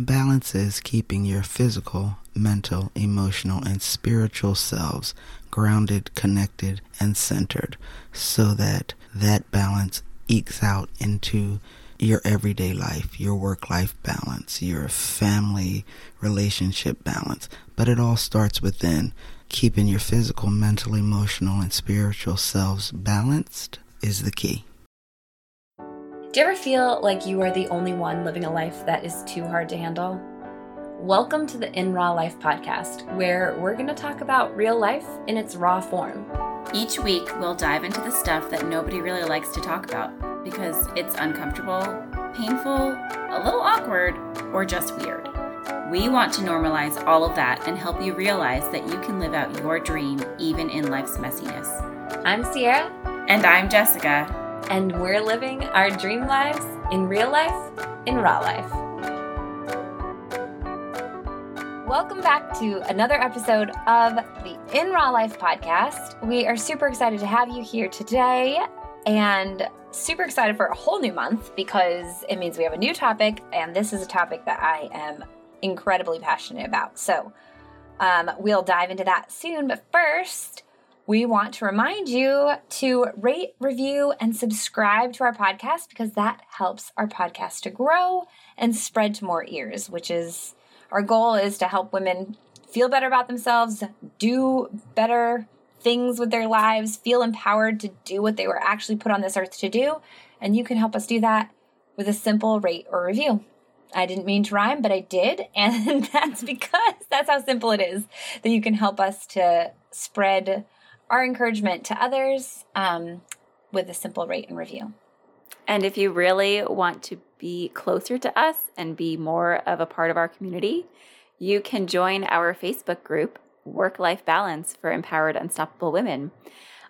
Balance is keeping your physical, mental, emotional, and spiritual selves grounded, connected, and centered so that that balance ekes out into your everyday life, your work life balance, your family relationship balance. But it all starts within. Keeping your physical, mental, emotional, and spiritual selves balanced is the key. Do you ever feel like you are the only one living a life that is too hard to handle? Welcome to the In Raw Life podcast, where we're going to talk about real life in its raw form. Each week, we'll dive into the stuff that nobody really likes to talk about because it's uncomfortable, painful, a little awkward, or just weird. We want to normalize all of that and help you realize that you can live out your dream even in life's messiness. I'm Sierra. And I'm Jessica. And we're living our dream lives in real life, in raw life. Welcome back to another episode of the In Raw Life podcast. We are super excited to have you here today and super excited for a whole new month because it means we have a new topic, and this is a topic that I am incredibly passionate about. So um, we'll dive into that soon. But first, we want to remind you to rate, review, and subscribe to our podcast because that helps our podcast to grow and spread to more ears, which is our goal is to help women feel better about themselves, do better things with their lives, feel empowered to do what they were actually put on this earth to do. And you can help us do that with a simple rate or review. I didn't mean to rhyme, but I did. And that's because that's how simple it is that you can help us to spread our encouragement to others um, with a simple rate and review. And if you really want to be closer to us and be more of a part of our community, you can join our Facebook group, Work Life Balance for Empowered Unstoppable Women.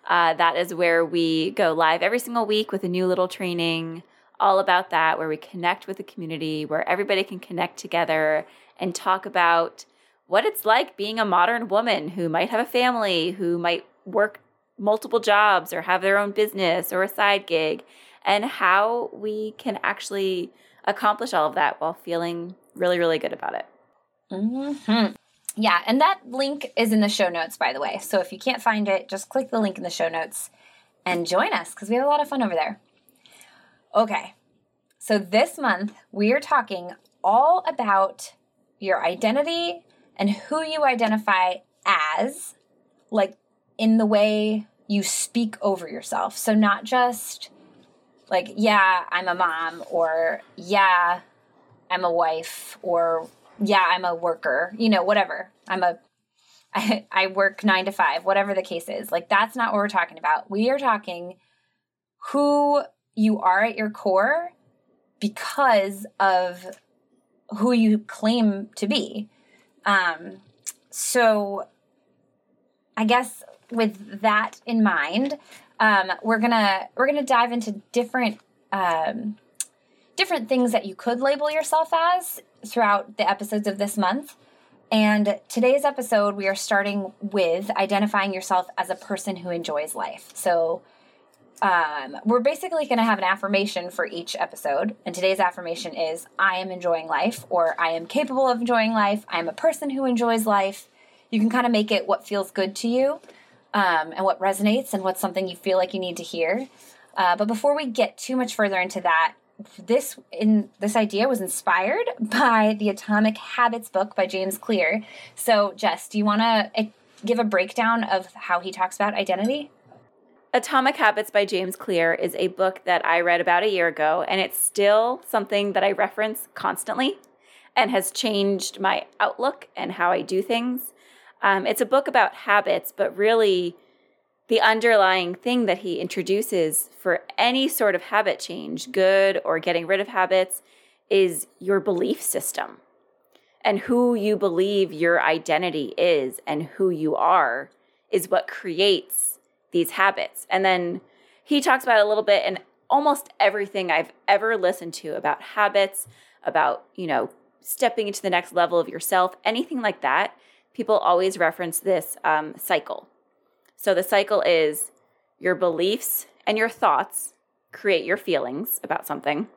Uh, that is where we go live every single week with a new little training all about that, where we connect with the community, where everybody can connect together and talk about what it's like being a modern woman who might have a family, who might work multiple jobs or have their own business or a side gig, and how we can actually accomplish all of that while feeling really, really good about it. Mm-hmm. Yeah, and that link is in the show notes, by the way. So if you can't find it, just click the link in the show notes and join us because we have a lot of fun over there. Okay, so this month we are talking all about your identity and who you identify as, like in the way you speak over yourself. So, not just like, yeah, I'm a mom, or yeah, I'm a wife, or yeah, I'm a worker, you know, whatever. I'm a I, I work nine to five, whatever the case is. Like, that's not what we're talking about. We are talking who you are at your core because of who you claim to be. Um, so, I guess with that in mind, um, we're gonna we're gonna dive into different um, different things that you could label yourself as throughout the episodes of this month. And today's episode, we are starting with identifying yourself as a person who enjoys life. So um, we're basically going to have an affirmation for each episode. And today's affirmation is I am enjoying life, or I am capable of enjoying life. I am a person who enjoys life. You can kind of make it what feels good to you um, and what resonates and what's something you feel like you need to hear. Uh, but before we get too much further into that, this in this idea was inspired by the Atomic Habits book by James Clear. So, Jess, do you want to eh, give a breakdown of how he talks about identity? Atomic Habits by James Clear is a book that I read about a year ago, and it's still something that I reference constantly and has changed my outlook and how I do things. Um, it's a book about habits, but really the underlying thing that he introduces for any sort of habit change, good or getting rid of habits, is your belief system and who you believe your identity is and who you are is what creates these habits. And then he talks about a little bit in almost everything I've ever listened to about habits, about, you know, stepping into the next level of yourself, anything like that. People always reference this um, cycle. So the cycle is your beliefs and your thoughts create your feelings about something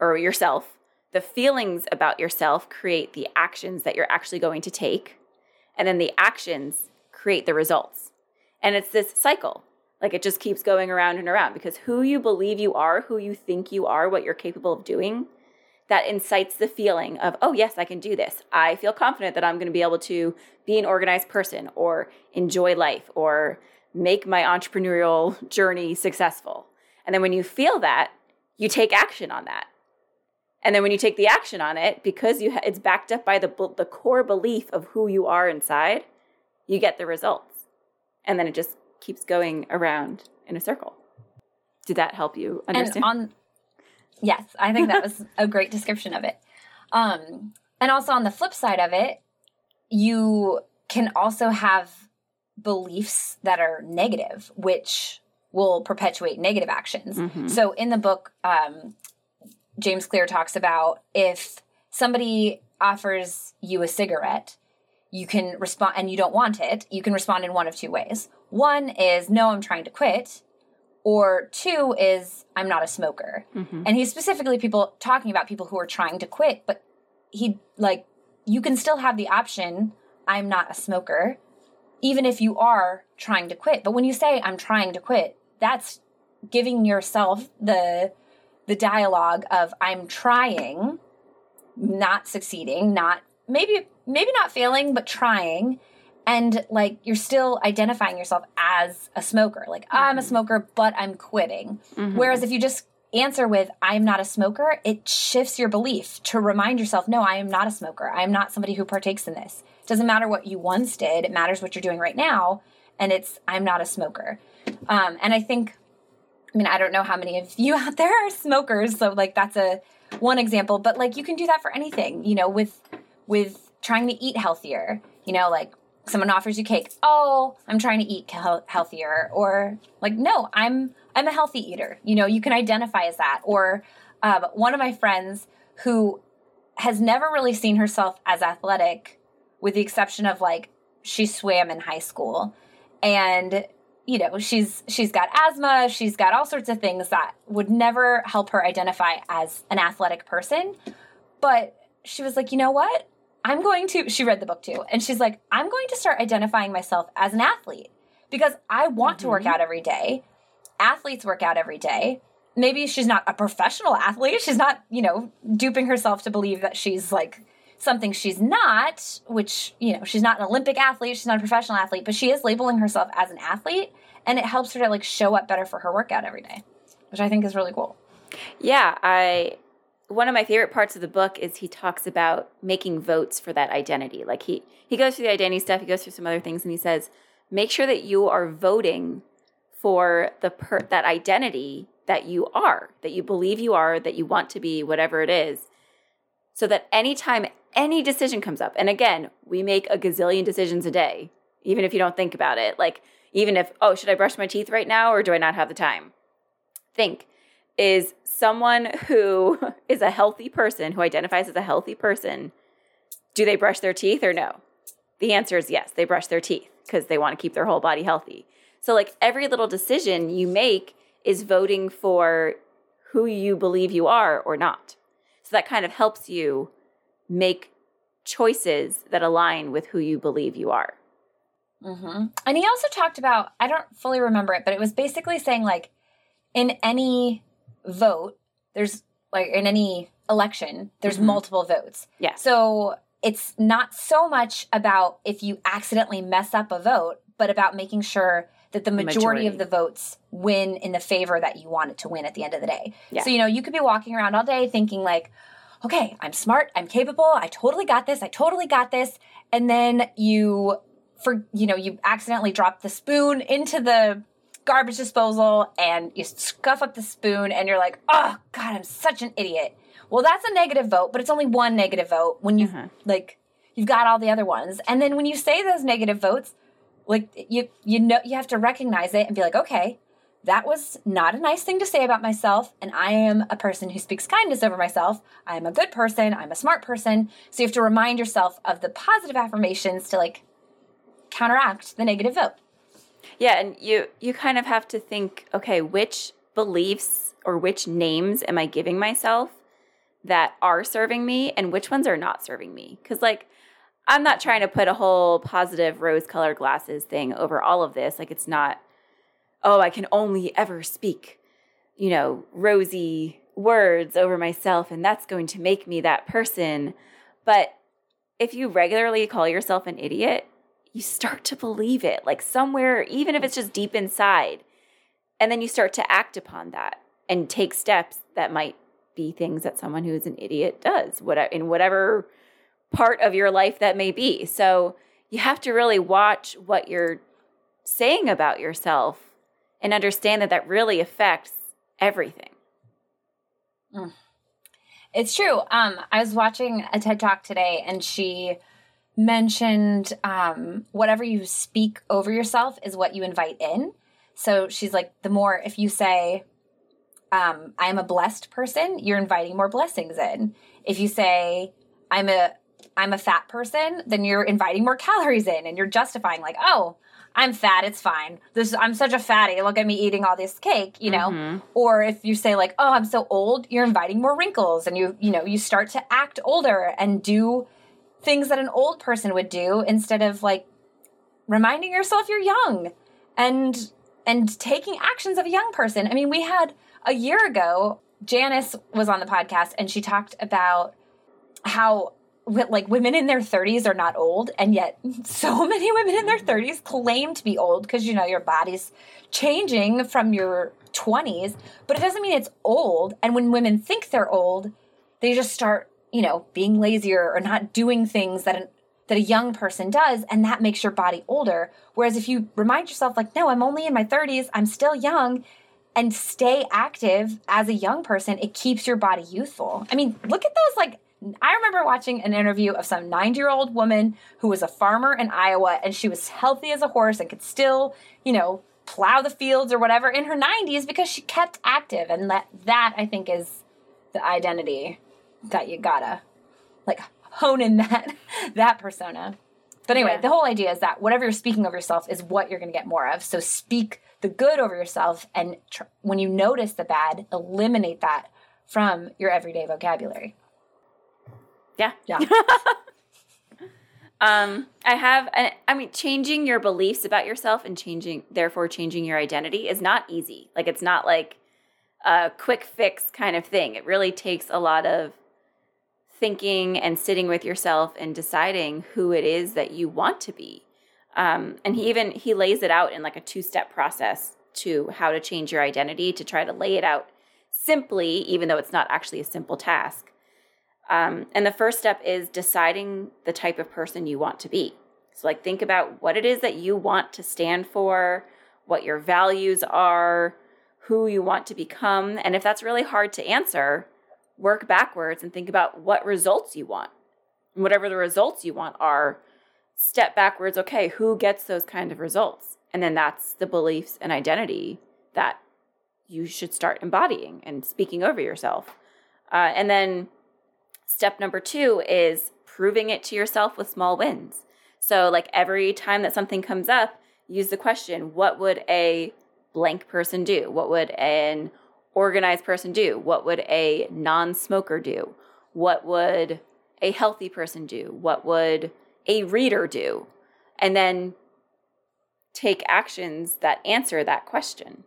or yourself. the feelings about yourself create the actions that you're actually going to take. And then the actions create the results. And it's this cycle. Like it just keeps going around and around because who you believe you are, who you think you are, what you're capable of doing, that incites the feeling of, oh, yes, I can do this. I feel confident that I'm going to be able to be an organized person or enjoy life or make my entrepreneurial journey successful. And then when you feel that, you take action on that. And then when you take the action on it, because you ha- it's backed up by the the core belief of who you are inside, you get the results. And then it just keeps going around in a circle. Did that help you understand? And on Yes, I think that was a great description of it. Um and also on the flip side of it, you can also have beliefs that are negative, which will perpetuate negative actions. Mm-hmm. So in the book, um, James Clear talks about if somebody offers you a cigarette, you can respond and you don't want it, you can respond in one of two ways. One is, no, I'm trying to quit. Or two is, I'm not a smoker. Mm-hmm. And he's specifically people talking about people who are trying to quit, but he, like, you can still have the option, I'm not a smoker, even if you are trying to quit. But when you say, I'm trying to quit, that's giving yourself the the dialogue of I'm trying, not succeeding, not maybe maybe not failing, but trying. And like you're still identifying yourself as a smoker. Like mm-hmm. I'm a smoker, but I'm quitting. Mm-hmm. Whereas if you just answer with I'm not a smoker, it shifts your belief to remind yourself, no, I am not a smoker. I am not somebody who partakes in this. It doesn't matter what you once did, it matters what you're doing right now. And it's I'm not a smoker. Um, and I think I mean, I don't know how many of you out there are smokers, so like that's a one example, but like you can do that for anything, you know, with with trying to eat healthier. You know, like someone offers you cake, "Oh, I'm trying to eat healthier." Or like, "No, I'm I'm a healthy eater." You know, you can identify as that. Or um, one of my friends who has never really seen herself as athletic with the exception of like she swam in high school and you know she's she's got asthma she's got all sorts of things that would never help her identify as an athletic person but she was like you know what i'm going to she read the book too and she's like i'm going to start identifying myself as an athlete because i want mm-hmm. to work mm-hmm. out every day athletes work out every day maybe she's not a professional athlete she's not you know duping herself to believe that she's like something she's not, which, you know, she's not an Olympic athlete, she's not a professional athlete, but she is labeling herself as an athlete and it helps her to like show up better for her workout every day, which I think is really cool. Yeah, I one of my favorite parts of the book is he talks about making votes for that identity. Like he he goes through the identity stuff, he goes through some other things and he says, "Make sure that you are voting for the per- that identity that you are, that you believe you are, that you want to be, whatever it is." So that anytime any decision comes up, and again, we make a gazillion decisions a day, even if you don't think about it. Like, even if, oh, should I brush my teeth right now or do I not have the time? Think is someone who is a healthy person, who identifies as a healthy person, do they brush their teeth or no? The answer is yes, they brush their teeth because they want to keep their whole body healthy. So, like, every little decision you make is voting for who you believe you are or not. So, that kind of helps you make choices that align with who you believe you are. Mm-hmm. And he also talked about, I don't fully remember it, but it was basically saying like in any vote, there's like in any election, there's mm-hmm. multiple votes. Yeah. So it's not so much about if you accidentally mess up a vote, but about making sure that the majority, majority, of the votes win in the favor that you want it to win at the end of the day. Yeah. So, you know, you could be walking around all day thinking like, okay, I'm smart, I'm capable, I totally got this, I totally got this. And then you, for, you know, you accidentally drop the spoon into the garbage disposal and you scuff up the spoon and you're like, oh, God, I'm such an idiot. Well, that's a negative vote, but it's only one negative vote when you, uh-huh. like, you've got all the other ones. And then when you say those negative votes, like you you know you have to recognize it and be like okay that was not a nice thing to say about myself. And I am a person who speaks kindness over myself. I am a good person. I'm a smart person. So you have to remind yourself of the positive affirmations to like counteract the negative vote. Yeah. And you, you kind of have to think, okay, which beliefs or which names am I giving myself that are serving me and which ones are not serving me. Because, like, I'm not trying to put a whole positive rose colored glasses thing over all of this. Like, it's not, oh, I can only ever speak, you know, rosy words over myself and that's going to make me that person. But if you regularly call yourself an idiot, you start to believe it, like somewhere, even if it's just deep inside. And then you start to act upon that and take steps that might be things that someone who's an idiot does, whatever in whatever part of your life that may be. So you have to really watch what you're saying about yourself and understand that that really affects everything. Mm. It's true. Um, I was watching a TED Talk today, and she mentioned um, whatever you speak over yourself is what you invite in. So she's like, the more if you say, um, "I am a blessed person," you're inviting more blessings in. If you say, "I'm a I'm a fat person," then you're inviting more calories in, and you're justifying like, "Oh, I'm fat, it's fine. This I'm such a fatty. Look at me eating all this cake, you know. Mm-hmm. Or if you say like, "Oh, I'm so old," you're inviting more wrinkles and you you know, you start to act older and do things that an old person would do instead of like reminding yourself you're young and and taking actions of a young person. I mean, we had a year ago, Janice was on the podcast and she talked about how like women in their 30s are not old and yet so many women in their mm-hmm. 30s claim to be old because you know your body's changing from your 20s but it doesn't mean it's old and when women think they're old they just start you know being lazier or not doing things that an, that a young person does and that makes your body older whereas if you remind yourself like no I'm only in my 30s I'm still young and stay active as a young person it keeps your body youthful i mean look at those like I remember watching an interview of some 90 year old woman who was a farmer in Iowa and she was healthy as a horse and could still, you know, plow the fields or whatever in her 90s because she kept active. And that, that I think is the identity that you gotta like hone in that, that persona. But anyway, yeah. the whole idea is that whatever you're speaking of yourself is what you're going to get more of. So speak the good over yourself. And tr- when you notice the bad, eliminate that from your everyday vocabulary. Yeah. Yeah. um, I have, I mean, changing your beliefs about yourself and changing, therefore, changing your identity is not easy. Like, it's not like a quick fix kind of thing. It really takes a lot of thinking and sitting with yourself and deciding who it is that you want to be. Um, and he even he lays it out in like a two step process to how to change your identity to try to lay it out simply, even though it's not actually a simple task. Um, and the first step is deciding the type of person you want to be. So, like, think about what it is that you want to stand for, what your values are, who you want to become. And if that's really hard to answer, work backwards and think about what results you want. And whatever the results you want are, step backwards. Okay, who gets those kind of results? And then that's the beliefs and identity that you should start embodying and speaking over yourself. Uh, and then Step number two is proving it to yourself with small wins. So, like every time that something comes up, use the question what would a blank person do? What would an organized person do? What would a non smoker do? What would a healthy person do? What would a reader do? And then take actions that answer that question.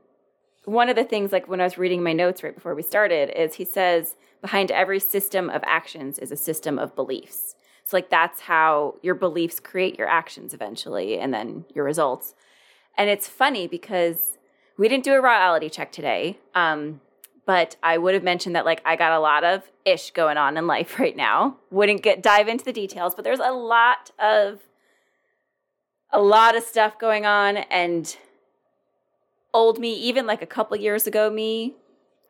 One of the things, like when I was reading my notes right before we started, is he says, behind every system of actions is a system of beliefs. So, like, that's how your beliefs create your actions eventually and then your results. And it's funny because we didn't do a reality check today. Um, but I would have mentioned that like I got a lot of ish going on in life right now. Wouldn't get dive into the details, but there's a lot of a lot of stuff going on and old me, even like a couple years ago me,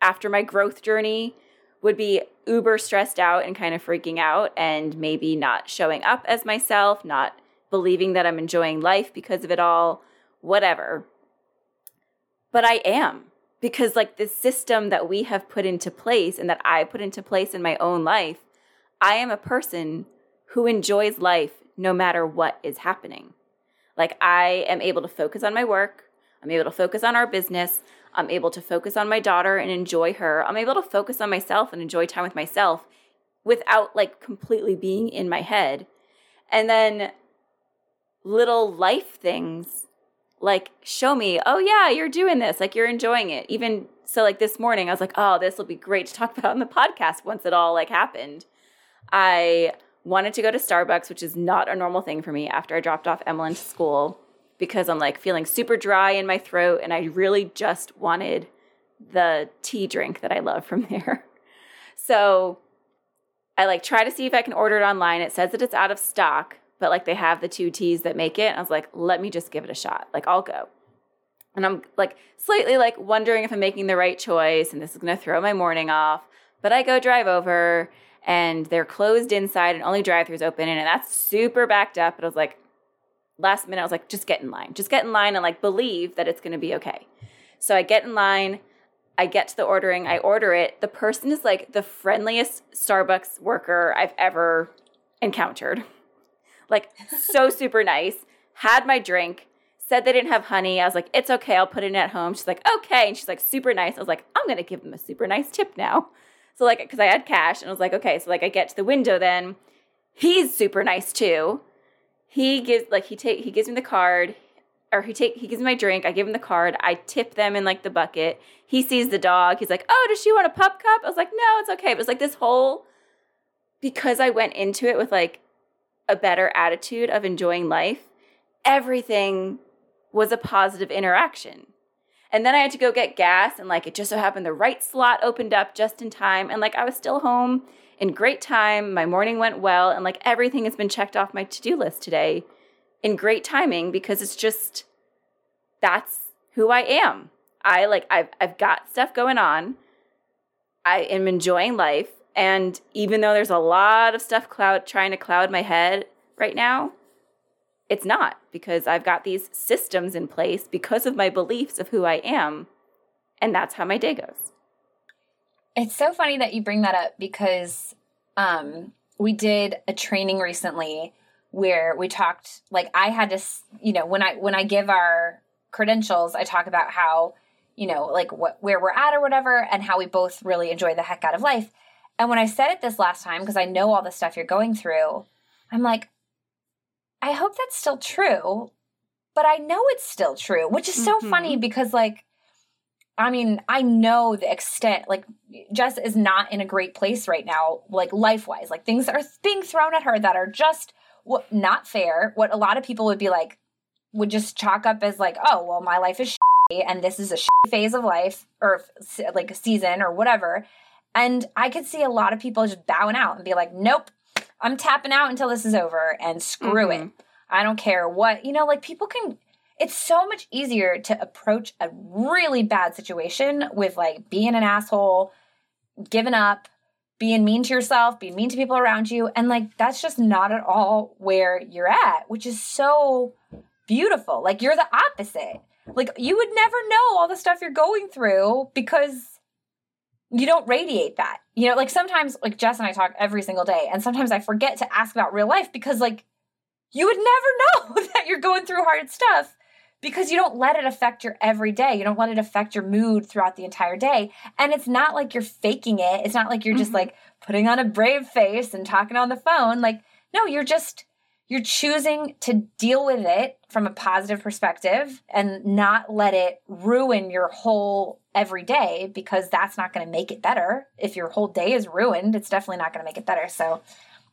after my growth journey, would be uber stressed out and kind of freaking out and maybe not showing up as myself, not believing that I'm enjoying life because of it all, whatever. But I am because, like, the system that we have put into place and that I put into place in my own life, I am a person who enjoys life no matter what is happening. Like, I am able to focus on my work, I'm able to focus on our business, I'm able to focus on my daughter and enjoy her. I'm able to focus on myself and enjoy time with myself, without like completely being in my head. And then little life things like show me, oh yeah, you're doing this, like you're enjoying it. Even so like this morning I was like, oh, this will be great to talk about on the podcast once it all like happened. I wanted to go to Starbucks, which is not a normal thing for me after I dropped off Emily to school because I'm like feeling super dry in my throat and I really just wanted the tea drink that I love from there. So I like try to see if I can order it online. It says that it's out of stock, but like they have the two teas that make it. I was like, let me just give it a shot. Like I'll go. And I'm like slightly like wondering if I'm making the right choice and this is to throw my morning off. But I go drive over and they're closed inside and only drive-throughs open and that's super backed up. But I was like last minute I was like just get in line. Just get in line and like believe that it's to be okay. So I get in line I get to the ordering, I order it. The person is like the friendliest Starbucks worker I've ever encountered. Like, so super nice. Had my drink, said they didn't have honey. I was like, it's okay, I'll put it in at home. She's like, okay. And she's like, super nice. I was like, I'm to give them a super nice tip now. So, like, because I had cash and I was like, okay. So, like, I get to the window then. He's super nice too. He gives, like, he take, he gives me the card or he take he gives me my drink. I give him the card. I tip them in like the bucket. He sees the dog. He's like, "Oh, does she want a pup cup?" I was like, "No, it's okay." It was like this whole because I went into it with like a better attitude of enjoying life. Everything was a positive interaction. And then I had to go get gas and like it just so happened the right slot opened up just in time and like I was still home in great time. My morning went well and like everything has been checked off my to-do list today in great timing because it's just that's who I am. I like I've I've got stuff going on. I am enjoying life and even though there's a lot of stuff cloud trying to cloud my head right now, it's not because I've got these systems in place because of my beliefs of who I am and that's how my day goes. It's so funny that you bring that up because um, we did a training recently where we talked like I had to you know when I when I give our credentials I talk about how you know like what where we're at or whatever and how we both really enjoy the heck out of life. And when I said it this last time because I know all the stuff you're going through, I'm like I hope that's still true, but I know it's still true, which is so mm-hmm. funny because like I mean, I know the extent, like, Jess is not in a great place right now, like, life wise. Like, things are being thrown at her that are just what not fair. What a lot of people would be like would just chalk up as like, oh, well, my life is and this is a phase of life or like a season or whatever. And I could see a lot of people just bowing out and be like, nope, I'm tapping out until this is over and screw mm-hmm. it. I don't care what, you know, like people can it's so much easier to approach a really bad situation with like being an asshole, giving up, being mean to yourself, being mean to people around you. And like, that's just not at all where you're at, which is so beautiful. Like, you're the opposite. Like, you would never know all the stuff you're going through because you don't radiate that. You know, like sometimes, like Jess and I talk every single day, and sometimes I forget to ask about real life because, like, you would never know that you're going through hard stuff because you don't let it affect your everyday. You don't let it affect your mood throughout the entire day. And it's not like you're faking it. It's not like you're just mm-hmm. like putting on a brave face and talking on the phone. Like, no, you're just you're choosing to deal with it from a positive perspective and not let it ruin your whole everyday because that's not going to make it better. If your whole day is ruined, it's definitely not going to make it better. So,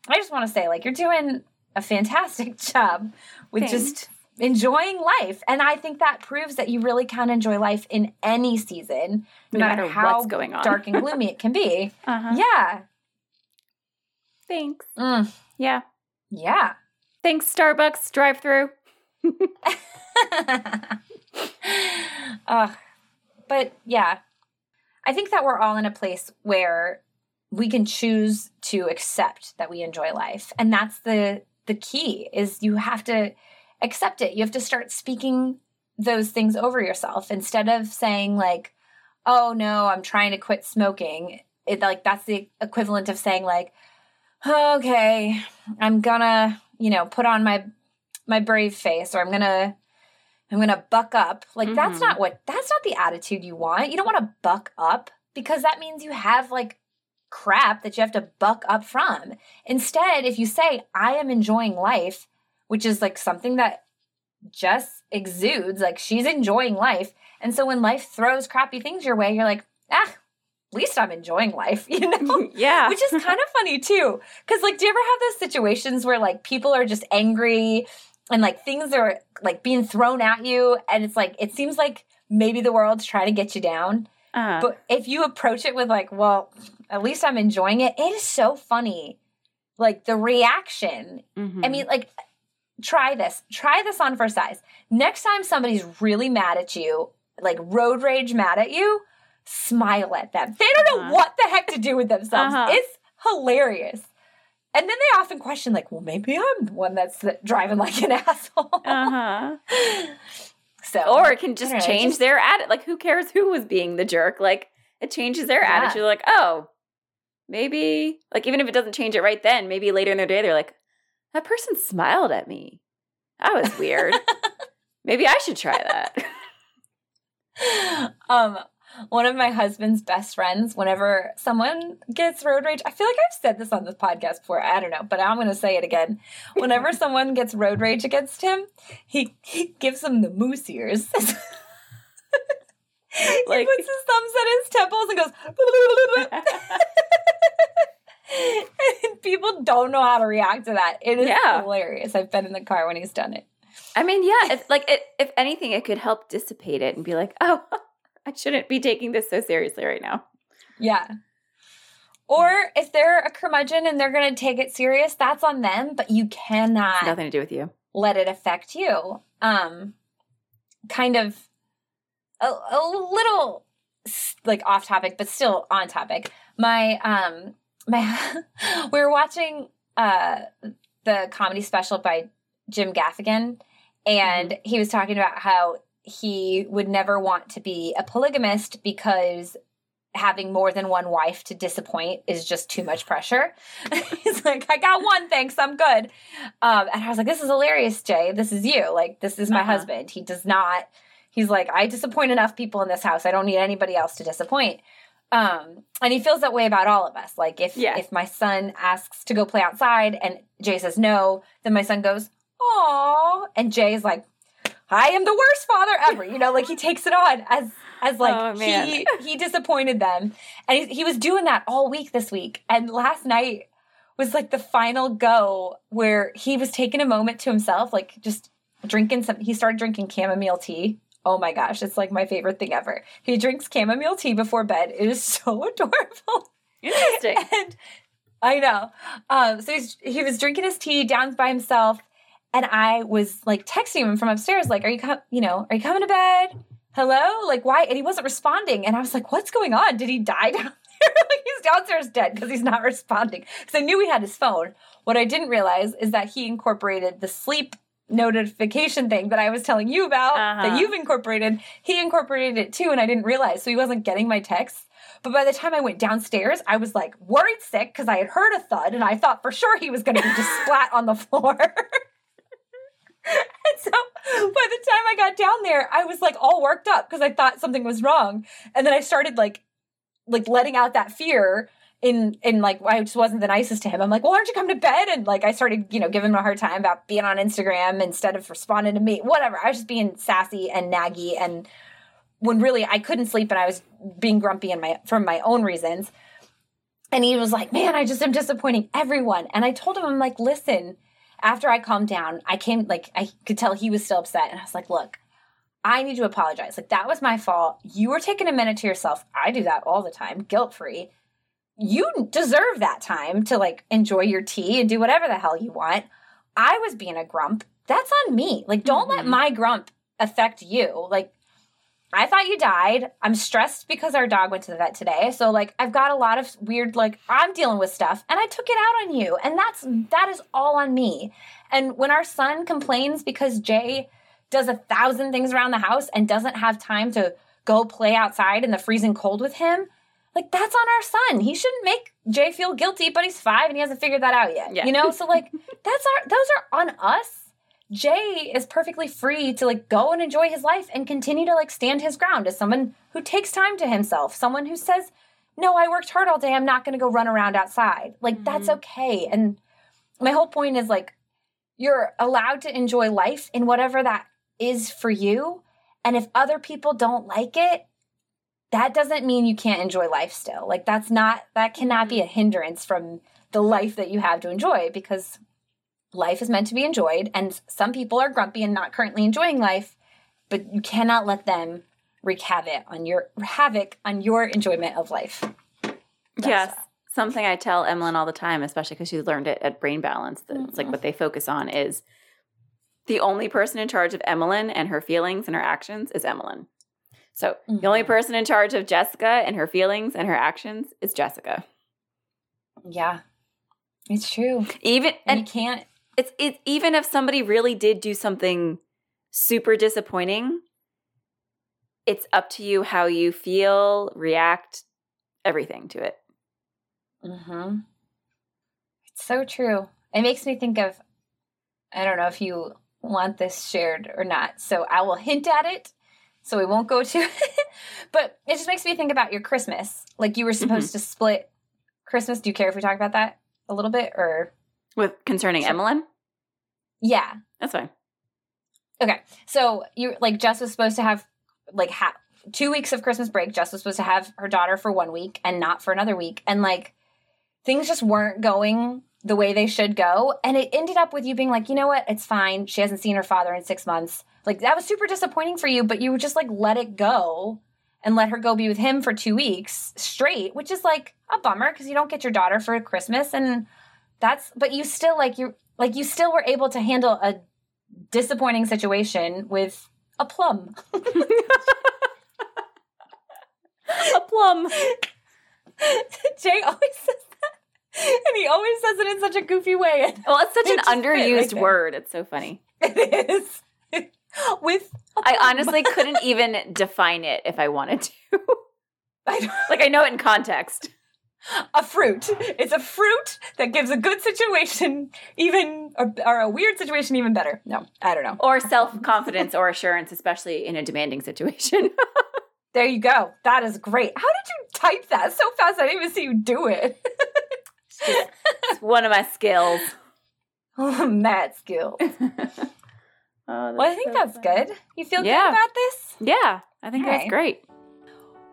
I just want to say like you're doing a fantastic job with Thanks. just enjoying life. And I think that proves that you really can enjoy life in any season, no, no matter, matter, how what's going on. dark and gloomy it can be. Uh-huh. Yeah. Thanks. Mm. Yeah. Yeah. Thanks, Starbucks drive through. uh, but yeah, I think that we're all in a place where we can choose to accept that we enjoy life. And that's the the key is you have to accept it. You have to start speaking those things over yourself instead of saying like, "Oh no, I'm trying to quit smoking." It like that's the equivalent of saying like, "Okay, I'm gonna, you know, put on my my brave face or I'm going to I'm going to buck up." Like mm-hmm. that's not what that's not the attitude you want. You don't want to buck up because that means you have like crap that you have to buck up from. Instead, if you say, I am enjoying life, which is like something that Jess exudes, like she's enjoying life. And so when life throws crappy things your way, you're like, ah, at least I'm enjoying life, you know? yeah. Which is kind of funny too. Cause like, do you ever have those situations where like people are just angry and like things are like being thrown at you and it's like, it seems like maybe the world's trying to get you down. Uh, But if you approach it with like, well, at least I'm enjoying it, it is so funny. Like the reaction. mhm. I mean, like, try this. Try this on for size. Next time somebody's really mad at you, like road rage mad at you, smile at them. They don't know Uh-huh. what the heck to do with themselves. Uh-huh. It's hilarious. And then they often question, like, well, maybe I'm the one that's driving like an asshole. uh-huh. so, Or it can just know, change just- their attitude. Like, who cares who was being the jerk? Like, it changes their Yeah. attitude. Like, oh, maybe, like, even if it doesn't change it right then, maybe later in their day, they're like, that person smiled at me. That was weird. maybe I should try that. um one of my husband's best friends whenever someone gets road rage i feel like i've said this on this podcast before i don't know but i'm going to say it again. Whenever someone gets road rage against him he, he gives them the moose ears. Like- he puts his thumbs at his temples and goes and people don't know how to react to that. It is Yeah. hilarious. I've been in the car when he's done it. I mean, yeah, if, like, it, if anything, it could help dissipate it and be like, oh, I shouldn't be taking this so seriously right now. Yeah. Or if they're a curmudgeon and they're going to take it serious, that's on them, but you cannot Nothing to do with you. let it affect you. Um kind of a, a little like off topic but still on topic. My um my we were watching uh the comedy special by Jim Gaffigan and he was talking about how he would never want to be a polygamist because having more than one wife to disappoint is just too much pressure. He's like, I got one, thanks, I'm good. Um, and I was like, this is hilarious, Jay. This is you. Like, this is my Uh-huh. husband. He does not, he's like, I disappoint enough people in this house. I don't need anybody else to disappoint. Um, and he feels that way about all of us. Like if Yeah. if my son asks to go play outside and Jay says no, then my son goes, "Aw," and Jay's like, "I am the worst father ever." You know, like he takes it on as as like Oh, he he disappointed them, and he, he was doing that all week this week. And last night was like the final go where he was taking a moment to himself, like just drinking some. He started drinking chamomile tea. Oh my gosh, it's like my favorite thing ever. He drinks chamomile tea before bed. It is so adorable. Interesting. and I know. Um, so he's, he was drinking his tea down by himself, and I was like texting him from upstairs, like, "Are you com- you know, are you coming to bed? Hello, like why?" And he wasn't responding, and I was like, "What's going on? Did he die down there? like he's downstairs dead because he's not responding." Because I knew he had his phone. What I didn't realize is that he incorporated the sleep notification thing that I was telling you about Uh-huh. that you've incorporated. He incorporated it too, and I didn't realize. So he wasn't getting my texts. But by the time I went downstairs, I was like worried sick because I had heard a thud and I thought for sure he was going to be just splat on the floor. and so by the time I got down there, I was like all worked up because I thought something was wrong. And then I started like like letting out that fear in in like I just wasn't the nicest to him. I'm like, well, why don't you come to bed? And like I started, you know, giving him a hard time about being on Instagram instead of responding to me. Whatever. I was just being sassy and naggy and when really I couldn't sleep and I was being grumpy in my from my own reasons. And he was like, "Man, I just am disappointing everyone." And I told him, "I'm like, listen." After I calmed down, I came like I could tell he was still upset, and I was like, "Look, I need to apologize. Like that was my fault. You were taking a minute to yourself. I do that all the time, guilt free. You deserve that time to like enjoy your tea and do whatever the hell you want. I was being a grump. That's on me. Like, don't let Mhm. my grump affect you. Like, I thought you died. I'm stressed because our dog went to the vet today. So like I've got a lot of weird like I'm dealing with stuff and I took it out on you. And that's that is all on me. And when our son complains because Jay does a thousand things around the house and doesn't have time to go play outside in the freezing cold with him, like that's on our son. He shouldn't make Jay feel guilty, but he's 5 and he hasn't figured that out yet. Yeah. You know? So like that's our those are on us. Jay is perfectly free to like go and enjoy his life and continue to like stand his ground as someone who takes time to himself, someone who says no, I worked hard all day. I'm not going to go run around outside. Like, mm-hmm. that's okay. And my whole point is like, you're allowed to enjoy life in whatever that is for you. And if other people don't like it, that doesn't mean you can't enjoy life still. Like, that's not, that cannot be a hindrance from the life that you have to enjoy because life is meant to be enjoyed. And some people are grumpy and not currently enjoying life, but you cannot let them wreak havoc on your havoc on your enjoyment of life. That's yes. Something I tell Emlyn all the time, especially because she learned it at Brain Balance. That mm-hmm. It's like what they focus on is the only person in charge of Emlyn and her feelings and her actions is Emlyn. So mm-hmm. the only mm-hmm. person in charge of Jessica and her feelings and her actions is Jessica. Yeah, it's true. Even and, and you can't. It's it's even if somebody really did do something super disappointing, it's up to you how you feel, react, everything to it. Mhm. It's so true. It makes me think of I don't know if you want this shared or not. So I will hint at it. So we won't go to it. but it just makes me think about your Christmas. Like you were supposed mm-hmm. to split Christmas. Do you care if we talk about that a little bit or with concerning Emlyn? Yeah. That's fine. Okay. So you like Jess was supposed to have like ha- two weeks of Christmas break. Jess was supposed to have her daughter for one week and not for another week. And like things just weren't going the way they should go. And it ended up with you being like, you know what? It's fine. She hasn't seen her father in six months. Like that was super disappointing for you, but you would just like let it go and let her go be with him for two weeks straight, which is like a bummer because you don't get your daughter for Christmas. And that's, but you still like, you like, you still were able to handle a disappointing situation with aplomb. a plum. Jay always says that. And he always says it in such a goofy way. Well, it's such an underused right word. It's so funny. It is. With I honestly couldn't even define it if I wanted to. I like I know it in context a fruit. It's a fruit that gives a good situation even or, or a weird situation even better. No, I don't know. Or self-confidence or assurance especially in a demanding situation. there you go. That is great. How did you type that so fast? I didn't even see you do it. it's one of my skills. Oh, mad skills. oh, well, I think so that's funny. good. You feel yeah. good about this? Yeah, I think that's great.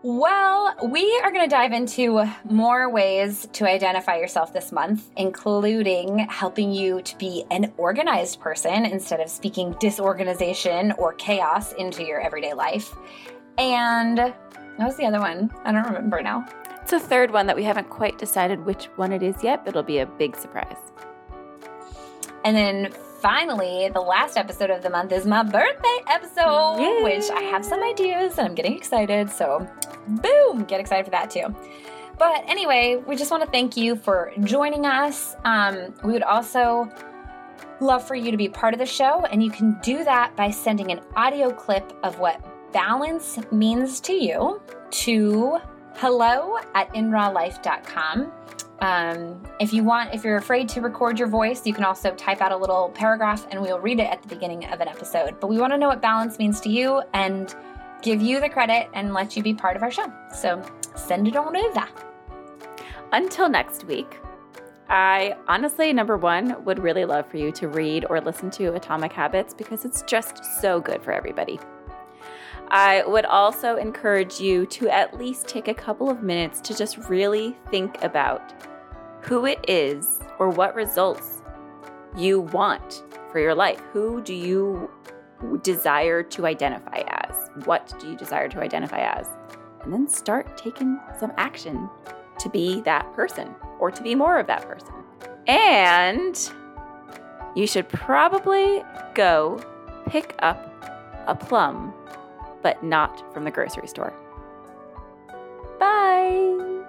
Well, we are going to dive into more ways to identify yourself this month, including helping you to be an organized person instead of speaking disorganization or chaos into your everyday life. And what was the other one? I don't remember now. It's a third one that we haven't quite decided which one it is yet, but it'll be a big surprise. And then finally, the last episode of the month is my birthday episode, Yay. which I have some ideas and I'm getting excited. So, boom, get excited for that too. But anyway, we just want to thank you for joining us. Um, we would also love for you to be part of the show, and you can do that by sending an audio clip of what balance means to you to hello at inrawlife.com. Um, if you want, if you're afraid to record your voice, you can also type out a little paragraph and we'll read it at the beginning of an episode. But we want to know what balance means to you and give you the credit and let you be part of our show. So send it on over. Until next week, I honestly, number one, would really love for you to read or listen to Atomic Habits because it's just so good for everybody. I would also encourage you to at least take a couple of minutes to just really think about who it is or what results you want for your life. Who do you desire to identify as? what do you desire to identify as? And then start taking some action to be that person or to be more of that person. And you should probably go pick up a plum, but not from the grocery store. Bye.